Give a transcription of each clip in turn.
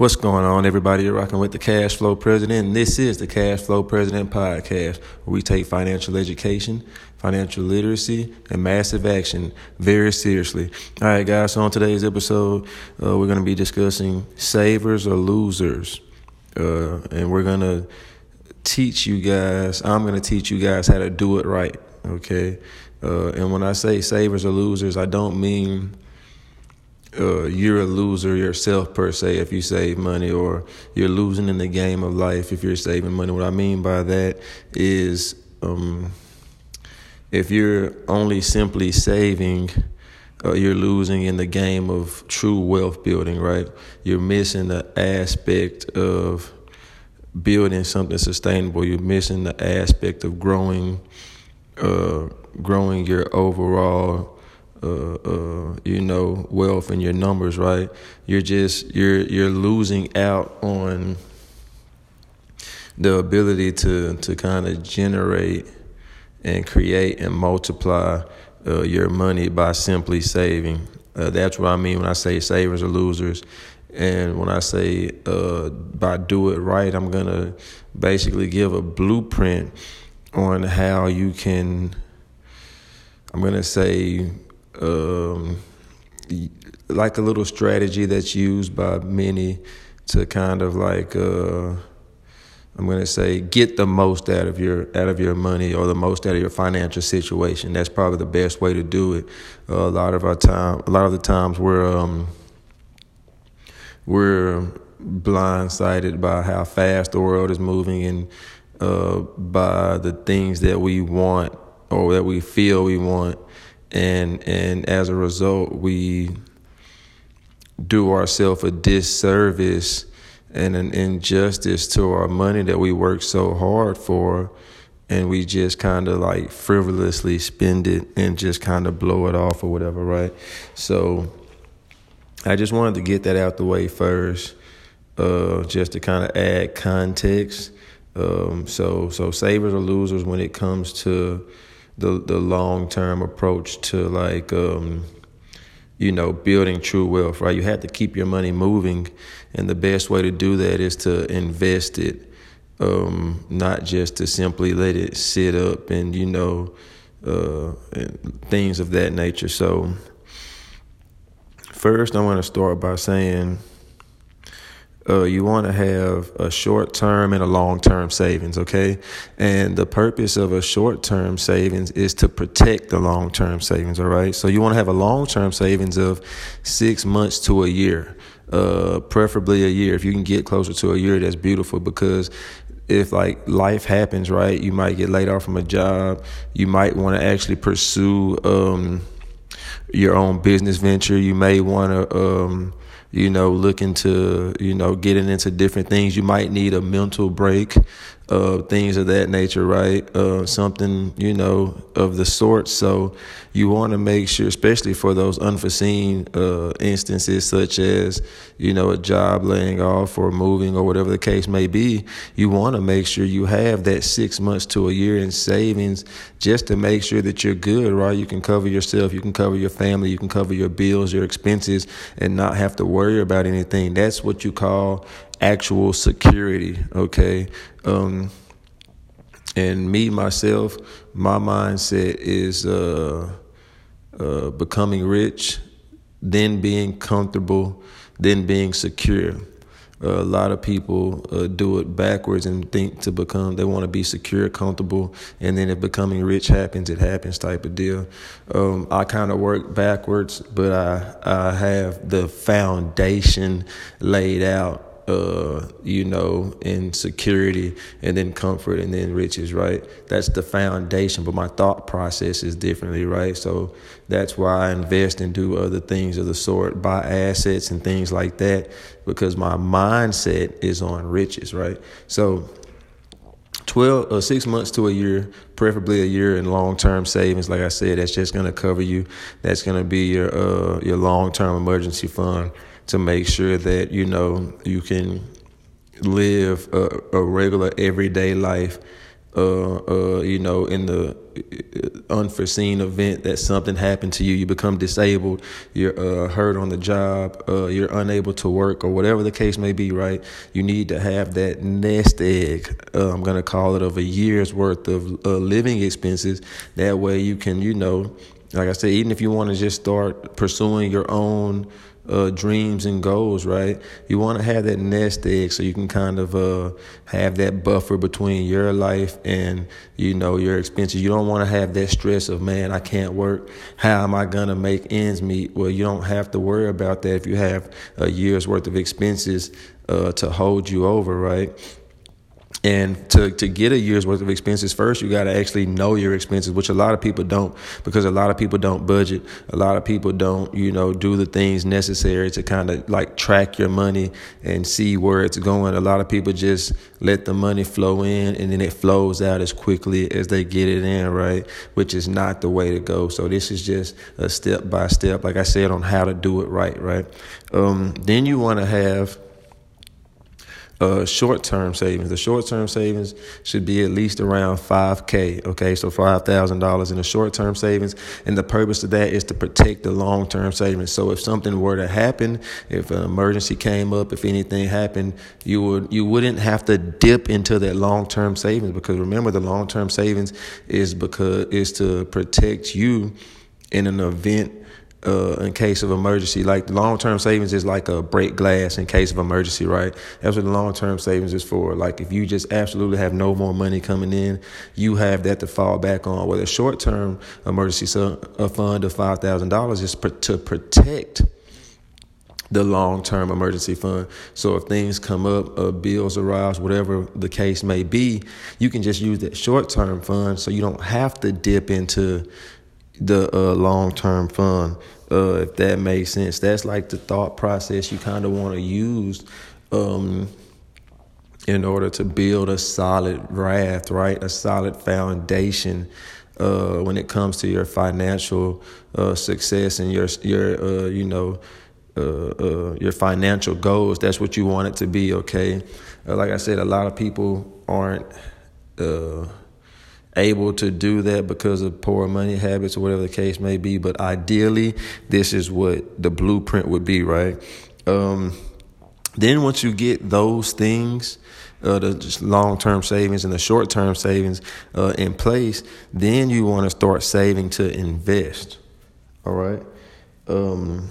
What's going on, everybody? You're rocking with the Cash Flow President. And this is the Cash Flow President podcast, where we take financial education, financial literacy, and massive action very seriously. All right, guys. So on today's episode, uh, we're going to be discussing savers or losers, uh, and we're going to teach you guys. I'm going to teach you guys how to do it right. Okay, uh, and when I say savers or losers, I don't mean uh, you're a loser yourself per se if you save money, or you're losing in the game of life if you're saving money. What I mean by that is, um, if you're only simply saving, uh, you're losing in the game of true wealth building. Right? You're missing the aspect of building something sustainable. You're missing the aspect of growing, uh, growing your overall uh, uh, you know, wealth and your numbers, right? You're just you're you're losing out on the ability to to kind of generate and create and multiply uh, your money by simply saving. Uh, that's what I mean when I say savers are losers. And when I say uh, by do it right, I'm gonna basically give a blueprint on how you can. I'm gonna say um, like a little strategy that's used by many to kind of like uh, I'm to say get the most out of your out of your money or the most out of your financial situation. That's probably the best way to do it. Uh, a lot of our time, a lot of the times we're um, we're blindsided by how fast the world is moving and uh, by the things that we want or that we feel we want and and as a result we do ourselves a disservice and an injustice to our money that we work so hard for. And we just kind of like frivolously spend it and just kind of blow it off or whatever right? So i just wanted to get that out the way first uh, just to kind of add context. Um, so so savers or losers when it comes to the the long term approach to like um, you know building true wealth right? You have to keep your money moving and the best way to do that is to invest it um, not just to simply let it sit up and you know uh, and things of that nature. So first i want to start by saying uh, you want to have a short term and a long term savings, okay? And the purpose of a short term savings is to protect the long term savings, all right? So you want to have a long term savings of six months to a year, uh, preferably a year. If you can get closer to a year, that's beautiful because if like life happens, right, you might get laid off from a job. You might want to actually pursue um, your own business venture. You may want to. Um, you know, looking to, you know, getting into different things. You might need a mental break, uh, things of that nature, right? Uh, something, you know, of the sort. So you want to make sure, especially for those unforeseen uh, instances, such as, you know, a job laying off or moving or whatever the case may be, you want to make sure you have that six months to a year in savings just to make sure that you're good, right? You can cover yourself, you can cover your family, you can cover your bills, your expenses, and not have to worry about anything. That's what you call actual security, okay? Um, and me, myself, my mindset is uh, uh, becoming rich, then being comfortable, then being secure. Uh, a lot of people uh, do it backwards and think to become they want to be secure, comfortable, and then if becoming rich happens, it happens type of deal. Um, I kind of work backwards, but I I have the foundation laid out uh, you know, in security and then comfort and then riches, right? That's the foundation, but my thought process is differently, right? So that's why I invest and do other things of the sort, buy assets and things like that, because my mindset is on riches, right? So 12 uh, six months to a year preferably a year in long-term savings like i said that's just going to cover you that's going to be your uh, your long-term emergency fund to make sure that you know you can live a, a regular everyday life uh, uh, you know, in the uh, unforeseen event that something happened to you, you become disabled, you're uh, hurt on the job, uh, you're unable to work, or whatever the case may be, right? You need to have that nest egg, uh, I'm going to call it, of a year's worth of living expenses. That way you can, you know, like I said, even if you want to just start pursuing your own uh, dreams and goals, right? You want to have that nest egg so you can kind of uh, have that buffer between your life and you know your expenses. You don't want to have that stress of man, I can't work. How am I gonna make ends meet? Well, you don't have to worry about that if you have a year's worth of expenses uh, to hold you over, right? And to, to get a year's worth of expenses, first you got to actually know your expenses, which a lot of people don't, because a lot of people don't budget. A lot of people don't, you know, do the things necessary to kind of like track your money and see where it's going. A lot of people just let the money flow in and then it flows out as quickly as they get it in, right? Which is not the way to go. So this is just a step by step, like I said, on how to do it right, right? Um, then you want to have uh, short term savings. The short term savings should be at least around 5K, okay? So $5,000 in the short term savings. And the purpose of that is to protect the long term savings. So if something were to happen, if an emergency came up, if anything happened, you, would, you wouldn't have to dip into that long term savings because remember, the long term savings is because is to protect you in an event uh, in case of emergency. Like the long term savings is like a break glass in case of emergency, right? That's what the long term savings is for. Like if you just absolutely have no more money coming in, you have that to fall back on. Well, short term emergency fund of five thousand dollars is to protect the long term emergency fund. So if things come up, uh, bills arise, whatever the case may be, you can just use that short term fund so you don't have to dip into the uh, long term fund, uh, if that makes sense. That's like the thought process you kind of want to use um, in order to build a solid raft, right? A solid foundation. Uh, when it comes to your financial uh, success and your your uh, you know uh, your financial goals, that's what you want it to be. Okay, like I said, a lot of people aren't able to do that because of poor money habits or whatever the case may be. But ideally, this is what the blueprint would be, right? Um, then once you get those things, uh, the long term savings and the short term savings uh, in place, then you want to start saving to invest. All right. Um,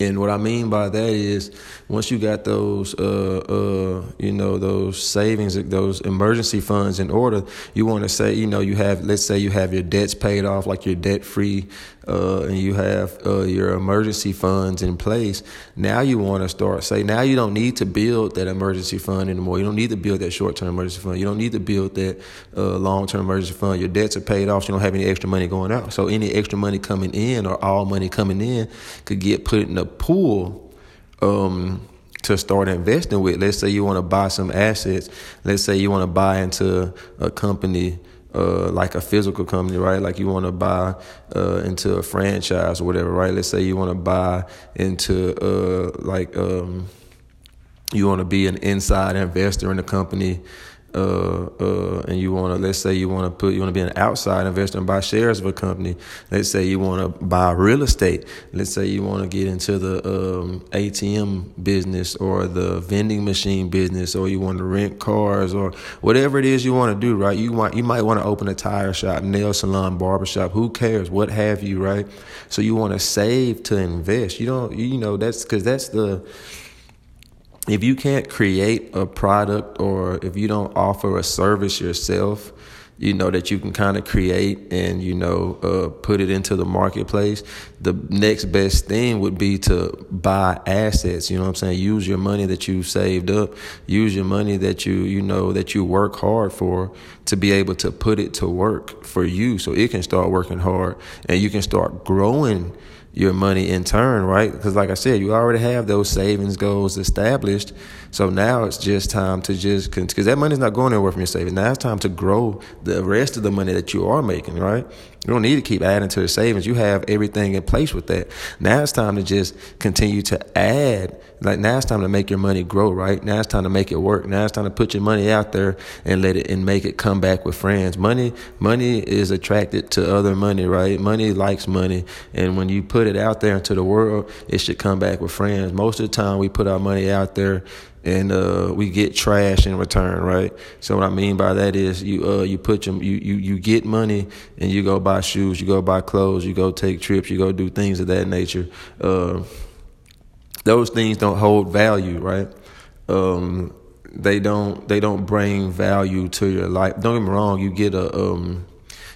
and what I mean by that is, once you got those, uh, uh, you know, those savings, those emergency funds in order, you want to say, you know, you have, let's say you have your debts paid off, like you're debt free, uh, and you have uh, your emergency funds in place. Now you want to start say, now you don't need to build that emergency fund anymore. You don't need to build that short term emergency fund. You don't need to build that uh, long term emergency fund. Your debts are paid off. So you don't have any extra money going out. So any extra money coming in or all money coming in could get put in a pool um, to start investing with. Let's say you want to buy some assets. Let's say you want to buy into a company. Uh, like a physical company, right? Like you want to buy uh, into a franchise or whatever, right? Let's say you want to buy into uh, like um, you want to be an inside investor in the company uh, uh, and you want to, let's say you want to put, you want to be an outside investor and buy shares of a company. Let's say you want to buy real estate. Let's say you want to get into the um, ATM business or the vending machine business, or you want to rent cars or whatever it is you want to do. Right? You want you might want to open a tire shop, nail salon, barbershop. Who cares? What have you? Right? So you want to save to invest. You don't, you know, that's because that's the if you can't create a product or if you don't offer a service yourself, you know that you can kind of create and you know uh, put it into the marketplace. The next best thing would be to buy assets. You know what I'm saying? Use your money that you saved up. Use your money that you you know that you work hard for to be able to put it to work for you, so it can start working hard and you can start growing your money in turn, right? Because, like I said, you already have those savings goals established. So now it's just time to just, because that money's not going anywhere from your savings. Now it's time to grow the rest of the money that you are making, right? You don't need to keep adding to the savings. You have everything in place with that. Now it's time to just continue to add. Like now it's time to make your money grow, right? Now it's time to make it work. Now it's time to put your money out there and let it and make it come back with friends. Money, money is attracted to other money, right? Money likes money, and when you put it out there into the world, it should come back with friends. Most of the time, we put our money out there and uh, we get trash in return, right? So what I mean by that is you uh, you put your, you you you get money and you go buy shoes, you go buy clothes, you go take trips, you go do things of that nature. Uh, those things don't hold value, right? Um, they don't they don't bring value to your life. Don't get me wrong, you get a um,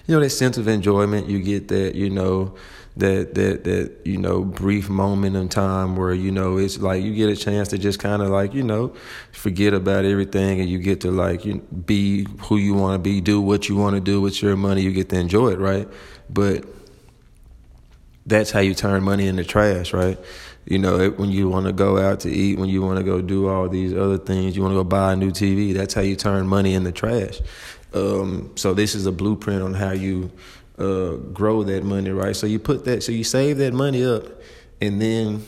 you know that sense of enjoyment, you get that you know that that that you know brief moment in time where you know it's like you get a chance to just kind of like you know forget about everything and you get to like you be who you want to be do what you want to do with your money you get to enjoy it right? But that's how you turn money into trash right? You know it, when you want to go out to eat when you want to go do all these other things you want to go buy a new tv that's how you turn money into trash. Um, so this is a blueprint on how you uh, grow that money, right? So you put that, so you save that money up, and then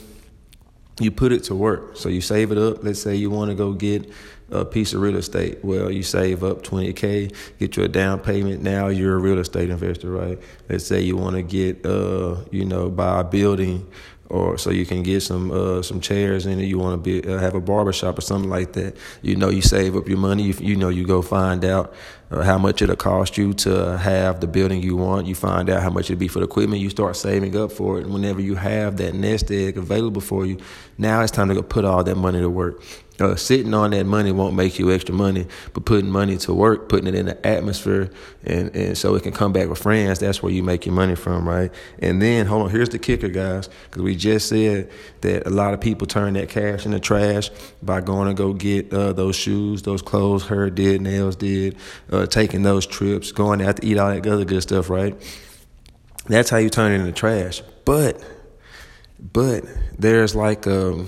you put it to work. So you save it up. Let's say you want to go get a piece of real estate. Well, you save up 20K, get you a down payment. Now you're a real estate investor, right? Let's say you want to get, uh, you know, buy a building or so you can get some uh, some chairs in it. You want to be uh, have a barbershop or something like that. You know, you save up your money. You, you know, you go find out how much it'll cost you to have the building you want. You find out how much it'll be for the equipment. You start saving up for it. And whenever you have that nest egg available for you, now it's time to go put all that money to work. Uh, sitting on that money won't make you extra money, but putting money to work, putting it in the atmosphere, and, and so it can come back with friends, that's where you make your money from, right? And then, hold on, here's the kicker, guys, because we just said that a lot of people turn that cash in the trash by going to go get uh, those shoes, those clothes, her did, nails did, uh, taking those trips, going out to eat all that other good stuff, right? That's how you turn it into trash. But, but there's like, um,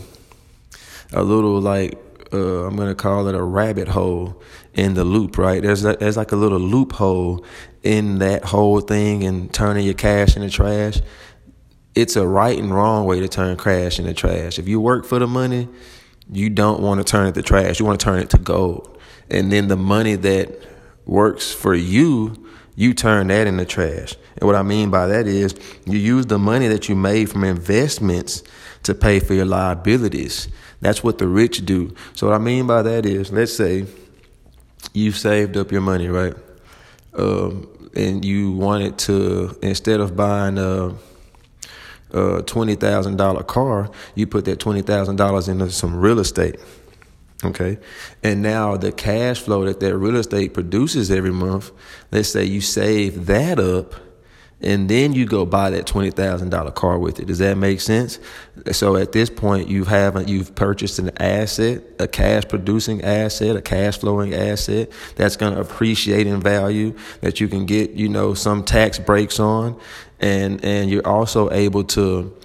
a little like uh, I'm gonna call it a rabbit hole in the loop, right? There's a, there's like a little loophole in that whole thing and turning your cash into trash. It's a right and wrong way to turn cash into trash. If you work for the money, you don't want to turn it to trash. You want to turn it to gold, and then the money that works for you you turn that into trash. And what I mean by that is you use the money that you made from investments to pay for your liabilities. That's what the rich do. So what I mean by that is, let's say you saved up your money, right? Um, and you wanted to instead of buying a, a twenty thousand dollar car, you put that twenty thousand dollars into some real estate. Okay. And now the cash flow that that real estate produces every month, let's say you save that up and then you go buy that twenty thousand dollar car with it. Does that make sense? So at this point, you haven't you've purchased an asset, a cash producing asset, a cash flowing asset that's going to appreciate in value that you can get you know some tax breaks on, and and you're also able to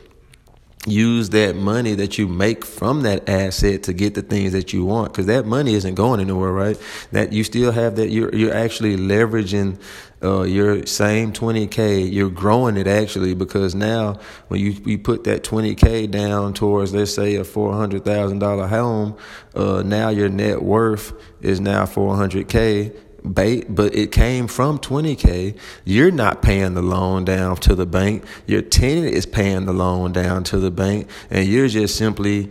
use that money that you make from that asset to get the things that you want because that money isn't going anywhere right? That you still have that you're you're actually leveraging uh, your same 20k you're growing it actually because now when you, you put that 20k down towards let's say a $400,000 home uh, now your net worth is now 400k but it came from 20K. You're not paying the loan down to the bank. Your tenant is paying the loan down to the bank, and you're just simply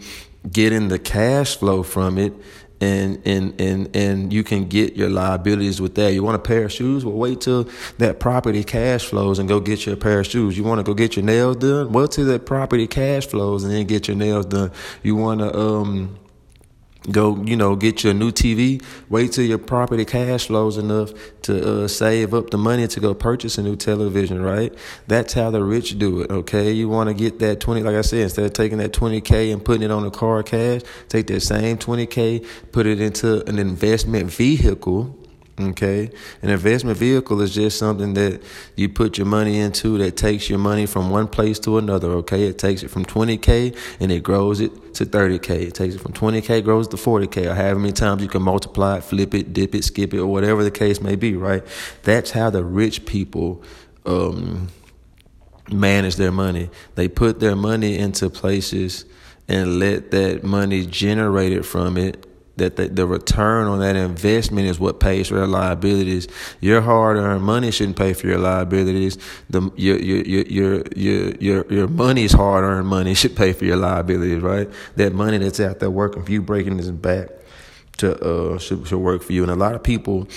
getting the cash flow from it. And, and, and, and you can get your liabilities with that. You want a pair of shoes? Well, wait till that property cash flows and go get your pair of shoes. You want to go get your nails done? Well, till that property cash flows and then get your nails done. You want to, um, go you know get your new tv wait till your property cash flows enough to uh, save up the money to go purchase a new television right? That's how the rich do it okay? You want to get that 20 like i said instead of taking that 20k and putting it on a car cash take that same 20k put it into an investment vehicle Okay. An investment vehicle is just something that you put your money into that takes your money from one place to another. Okay. It takes it from 20K and it grows it to 30K. It takes it from 20K, grows to 40K, or however many times you can multiply it, flip it, dip it, skip it, or whatever the case may be, right? That's how the rich people um, manage their money. They put their money into places and let that money generated from it that the, the return on that investment is what pays for their liabilities. Your hard earned money shouldn't pay for your liabilities. The your your your your your your money's hard earned money should pay for your liabilities, right? That money that's out there working for you, breaking his back to uh should, should work for you. And a lot of people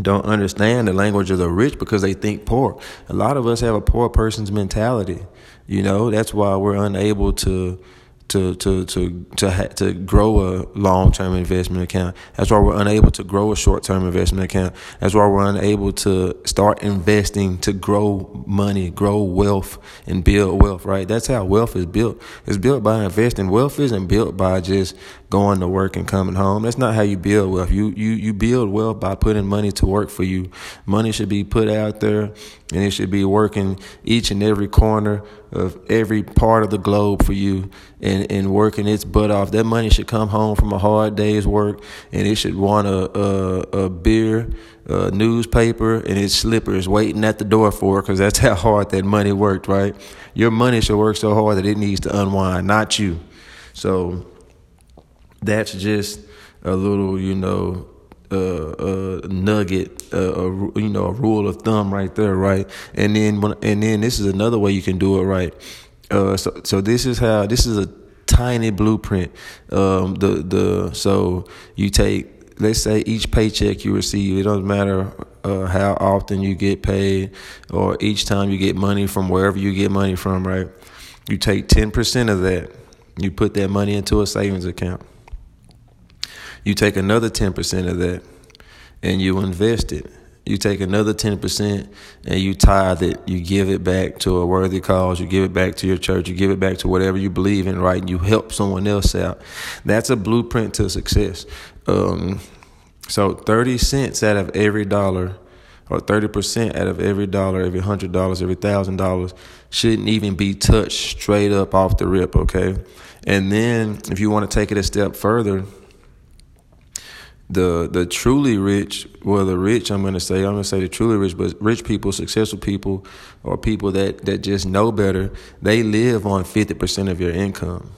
don't understand the language of the rich because they think poor. A lot of us have a poor person's mentality. You know, that's why we're unable to to to to to ha- to grow a long term investment account. That's why we're unable to grow a short term investment account. That's why we're unable to start investing to grow money, grow wealth, and build wealth. Right? That's how wealth is built. It's built by investing. Wealth isn't built by just going to work and coming home. That's not how you build wealth. You you you build wealth by putting money to work for you. Money should be put out there and it should be working each and every corner of every part of the globe for you and, and working its butt off. That money should come home from a hard day's work and it should want a a, a beer, a newspaper, and its slippers waiting at the door for it because that's how hard that money worked, right? Your money should work so hard that it needs to unwind, not you. So that's just a little, you know, uh, uh, nugget, uh, a, you know, a rule of thumb right there, right? And then, when, and then this is another way you can do it, right? Uh, so, so this is how this is a tiny blueprint. Um, the the so you take, let's say each paycheck you receive, it doesn't matter uh, how often you get paid or each time you get money from wherever you get money from, right? You take ten percent of that, you put that money into a savings account. You take another 10% of that and you invest it. You take another 10% and you tithe it. You give it back to a worthy cause. You give it back to your church. You give it back to whatever you believe in, right? And You help someone else out. That's a blueprint to success. Um, so 30 cents out of every dollar or 30% out of every dollar, every $100, every $1,000 shouldn't even be touched straight up off the rip, okay? And then if you want to take it a step further, the the truly rich, well, the rich, I'm to say, I'm to say the truly rich, but rich people, successful people, or people that that just know better, they live on 50% of your income.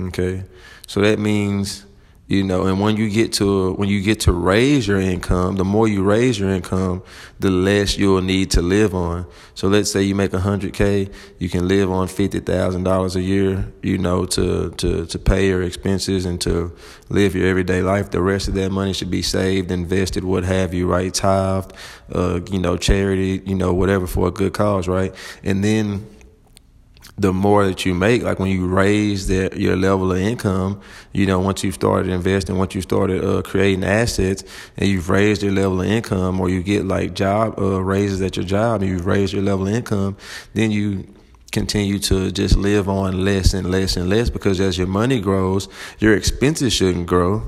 Okay, so that means you know and when you get to when you get to raise your income the more you raise your income the less you'll need to live on. So let's say you make 100k you can live on $50000 a year you know to to to pay your expenses and to live your everyday life. The rest of that money should be saved invested what have you right? Tithed uh you know charity you know whatever for a good cause right? And then the more that you make, like when you raise the, your level of income, you know, once you've started investing, once you started uh, creating assets and you've raised your level of income or you get like job uh, raises at your job and you've raised your level of income, then you continue to just live on less and less and less because as your money grows, your expenses shouldn't grow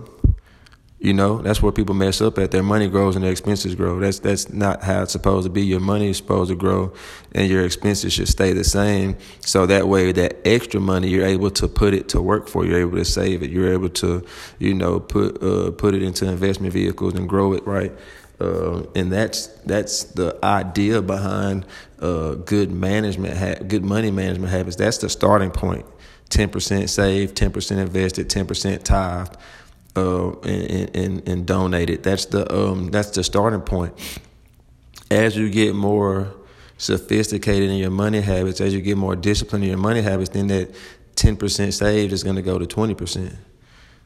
you know, that's where people mess up at. Their money grows and their expenses grow. That's that's not how it's supposed to be. Your money is supposed to grow and your expenses should stay the same. So that way that extra money you're able to put it to work for. You're able to save it. You're able to, you know, put uh, put it into investment vehicles and grow it right. Uh, and that's that's the idea behind uh, good management, ha- good money management habits. That's the starting point. Ten percent saved, ten percent invested, ten percent tithed uh, and, and, and donate it. That's the um, that's the starting point. As you get more sophisticated in your money habits, as you get more disciplined in your money habits, then that ten percent saved is going to go to twenty percent.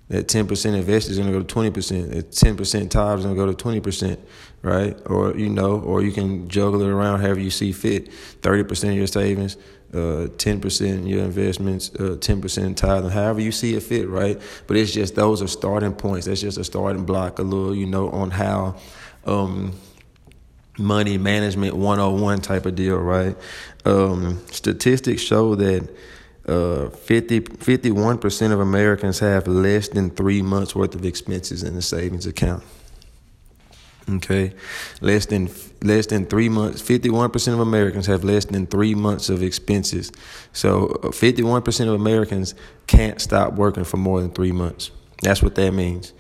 That ten percent invested is going to go to twenty percent. That ten percent tithe is going to go to twenty percent, right? Or you know, or you can juggle it around however you see fit. Thirty percent of your savings, uh, ten percent your investments, uh, ten percent tithe, however you see it fit, right? But it's just those are starting points. That's just a starting block, a little, you know, on how um, money management 101 type of deal, right? Um, statistics show that uh, 50, 51% of Americans have less than three months worth of expenses in the savings account. Okay, less than less than three months. Fifty-one percent of Americans have less than three months of expenses. So, uh, fifty-one percent of Americans can't stop working for more than three months. That's what that means.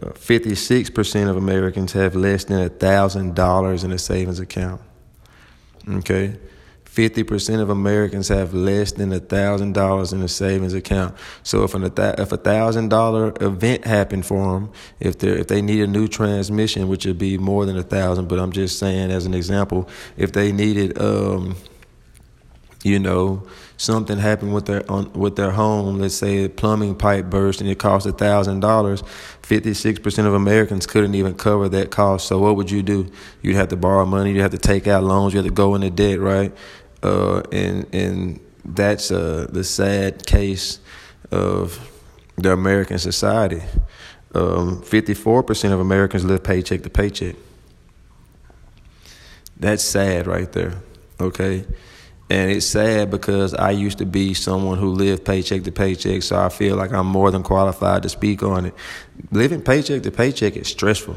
Uh, fifty-six percent of Americans have less than a thousand dollars in a savings account. Okay. 50% of Americans have less than $1,000 in a savings account. So if, an, if a $1,000 event happened for them, if, they if they need a new transmission, which would be more than a 1000 but I'm just saying as an example, if they needed, um, you know, something happened with their on, with their home. Let's say a plumbing pipe burst and it cost a thousand dollars. Fifty six percent of Americans couldn't even cover that cost. So what would you do? You'd have to borrow money. You'd have to take out loans. You have to go into debt, right? Uh, and and that's uh, the sad case of the American society. Um, 54% of Americans live paycheck to paycheck. That's sad right there. Okay. And it's sad because I used to be someone who lived paycheck to paycheck, so I feel like I'm more than qualified to speak on it. Living paycheck to paycheck is stressful,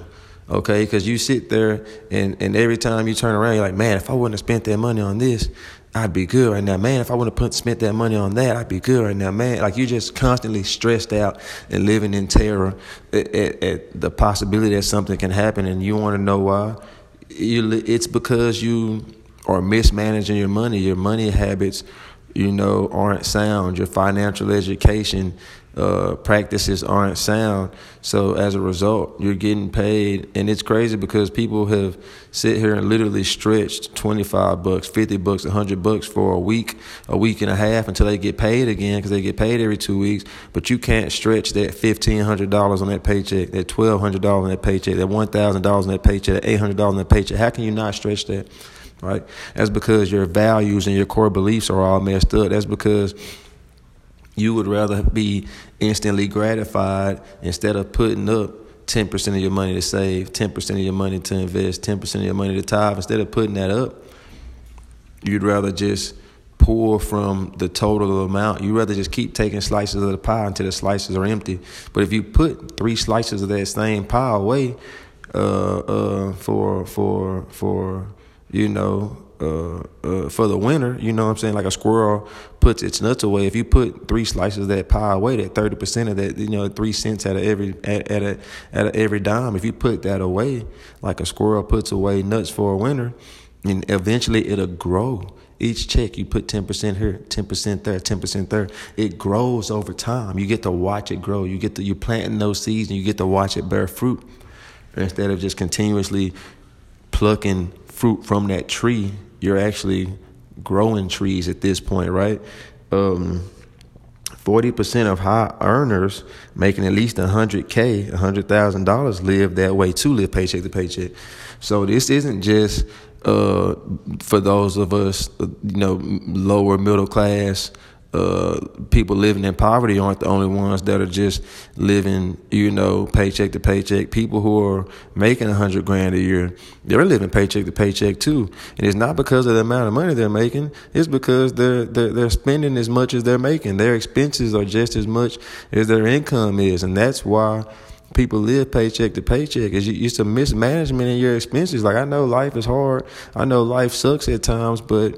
okay? Because you sit there and, and every time you turn around, you're like, man, if I wouldn't have spent that money on this, I'd be good right now. Man, if I wouldn't have put, spent that money on that, I'd be good right now. Man, like you're just constantly stressed out and living in terror at, at, at the possibility that something can happen, and you want to know why. You, it's because you or mismanaging your money. Your money habits, you know, aren't sound. Your financial education uh, practices aren't sound. So as a result, you're getting paid, and it's crazy because people have sit here and literally stretched twenty five bucks, fifty bucks, hundred bucks for a week, a week and a half until they get paid again because they get paid every two weeks. But you can't stretch that fifteen hundred dollars on that paycheck, that twelve hundred dollars on that paycheck, that one thousand dollars on that paycheck, that eight hundred dollars on that paycheck. How can you not stretch that? Right? That's because your values and your core beliefs are all messed up. That's because you would rather be instantly gratified instead of putting up 10% of your money to save, 10% of your money to invest, 10% of your money to tithe. Instead of putting that up, you'd rather just pour from the total amount. You'd rather just keep taking slices of the pie until the slices are empty. But if you put three slices of that same pie away uh, uh, for for for you know, uh, uh, for the winter, you know what I'm saying? Like a squirrel puts its nuts away. If you put three slices of that pie away, that 30% of that, you know, three cents out of every, at, at, a, every dime, if you put that away, like a squirrel puts away nuts for a winter, and eventually it'll grow. Each check you put 10% here, 10% there, 10% there. It grows over time. You get to watch it grow. You get to, you're planting those seeds and you get to watch it bear fruit instead of just continuously plucking fruit from that tree, you're actually growing trees at this point, right? Um, 40% of high earners making at least 100K, $100,000 live that way to live paycheck to paycheck. So this isn't just uh, for those of us, you know, lower middle class uh, people living in poverty aren't the only ones that are just living, you know, paycheck to paycheck. People who are making a hundred grand a year, they're living paycheck to paycheck too. And it's not because of the amount of money they're making. It's because they're, they're, they're spending as much as they're making. Their expenses are just as much as their income is. And that's why people live paycheck to paycheck. It's, it's a mismanagement in your expenses. Like I know life is hard. I know life sucks at times, but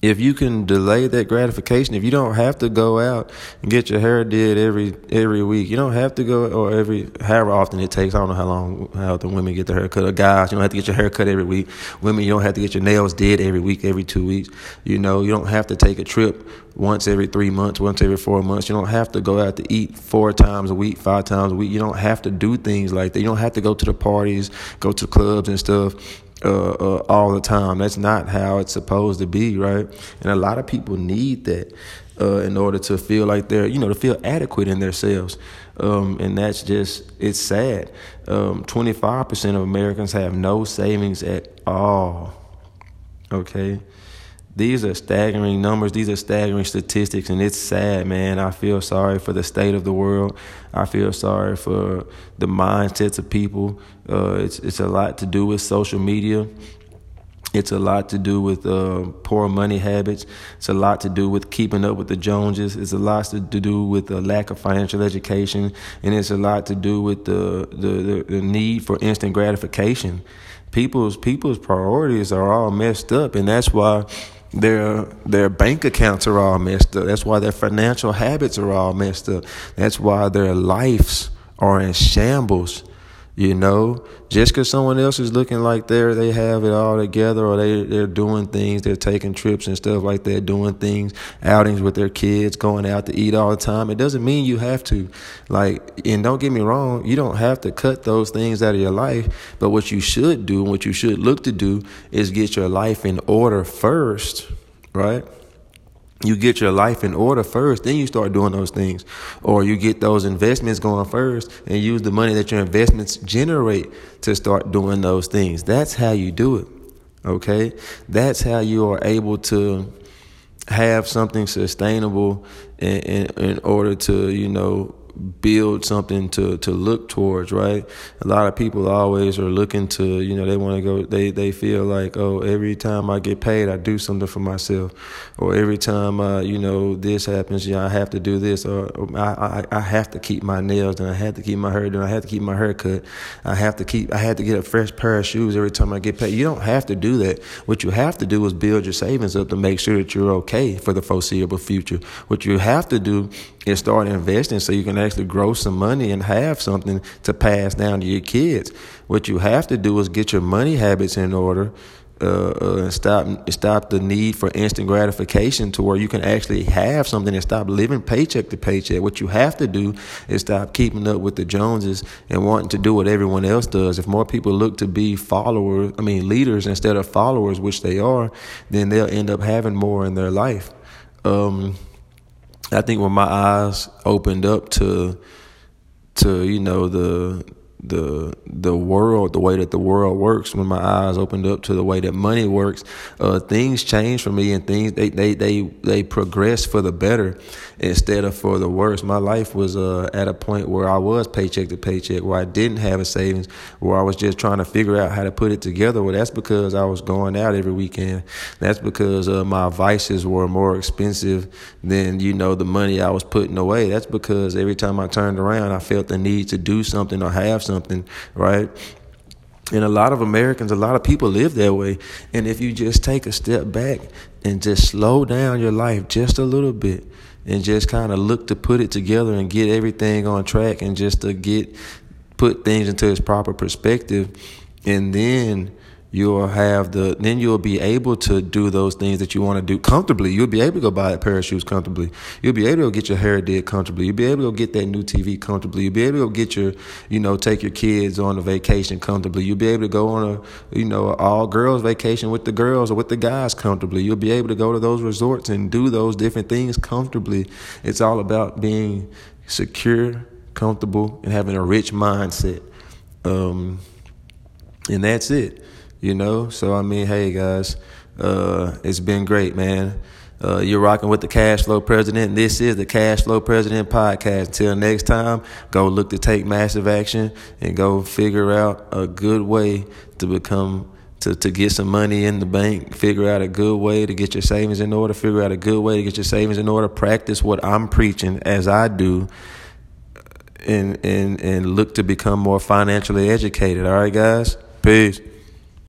if you can delay that gratification, if you don't have to go out and get your hair did every every week, you don't have to go or every however often it takes. I don't know how long how the women get their hair cut. Or guys, you don't have to get your hair cut every week. Women, you don't have to get your nails did every week, every two weeks. You know, you don't have to take a trip once every three months, once every four months. You don't have to go out to eat four times a week, five times a week. You don't have to do things like that. You don't have to go to the parties, go to clubs and stuff uh, uh, all the time. That's not how it's supposed to be, right? And a lot of people need that uh, in order to feel like they're, you know, to feel adequate in themselves. Um, and that's just, it's sad. Um, 25% of Americans have no savings at all. Okay? These are staggering numbers. These are staggering statistics, and it's sad, man. I feel sorry for the state of the world. I feel sorry for the mindsets of people. Uh, it's it's a lot to do with social media. It's a lot to do with uh, poor money habits. It's a lot to do with keeping up with the Joneses. It's a lot to, do with the lack of financial education, and it's a lot to do with the the, the, the need for instant gratification. People's people's priorities are all messed up, and that's why their their bank accounts are all messed up. That's why their financial habits are all messed up. That's why their lives are in shambles. You know, just because someone else is looking like they're they have it all together, or they they're doing things, they're taking trips and stuff like that, doing things, outings with their kids, going out to eat all the time. It doesn't mean you have to. Like, and don't get me wrong, you don't have to cut those things out of your life. But what you should do, what you should look to do, is get your life in order first, right? You get your life in order first, then you start doing those things. Or you get those investments going first and use the money that your investments generate to start doing those things. That's how you do it. Okay? That's how you are able to have something sustainable in, in, in order to, you know, build something to to look towards right? A lot of people always are looking to you know they want to go they they feel like oh every time i get paid i do something for myself. Or every time uh you know this happens yeah i have to do this. Or, or I, I i have to keep my nails and i have to keep my hair done. I have to keep my hair cut. I have to keep i have to get a fresh pair of shoes every time i get paid. You don't have to do that. What you have to do is build your savings up to make sure that you're okay for the foreseeable future. What you have to do is start investing so you can actually grow some money and have something to pass down to your kids. What you have to do is get your money habits in order. Uh, uh, and stop stop the need for instant gratification to where you can actually have something and stop living paycheck to paycheck. What you have to do is stop keeping up with the Joneses and wanting to do what everyone else does. If more people look to be followers, I mean leaders instead of followers, which they are, then they'll end up having more in their life. Um, I think when my eyes opened up to to you know the the the world, the way that the world works. When my eyes opened up to the way that money works, uh, things changed for me, and things they they they they progress for the better instead of for the worse. My life was uh, at a point where I was paycheck to paycheck, where I didn't have a savings, where I was just trying to figure out how to put it together. Well, that's because I was going out every weekend. That's because uh, my vices were more expensive than you know the money I was putting away. That's because every time I turned around, I felt the need to do something or have something, right? And a lot of Americans, a lot of people live that way. And if you just take a step back and just slow down your life just a little bit and just kind of look to put it together and get everything on track and just to get put things into its proper perspective and then you'll have the then you'll be able to do those things that you want to do comfortably. You'll be able to go buy a pair of shoes comfortably. You'll be able to get your hair did comfortably. You'll be able to get that new TV comfortably. You'll be able to get your, you know, take your kids on a vacation comfortably. You'll be able to go on a, you know, all girls vacation with the girls or with the guys comfortably. You'll be able to go to those resorts and do those different things comfortably. It's all about being secure, comfortable, and having a rich mindset. Um, and that's it you know. So I mean, hey guys, uh, it's been great, man. Uh, you're rocking with the Cash Flow President. This is the Cash Flow President podcast. Until next time, go look to take massive action and go figure out a good way to become to, to get some money in the bank, figure out a good way to get your savings in order, figure out a good way to get your savings in order, practice what I'm preaching as I do and and and look to become more financially educated. All right, guys? Peace.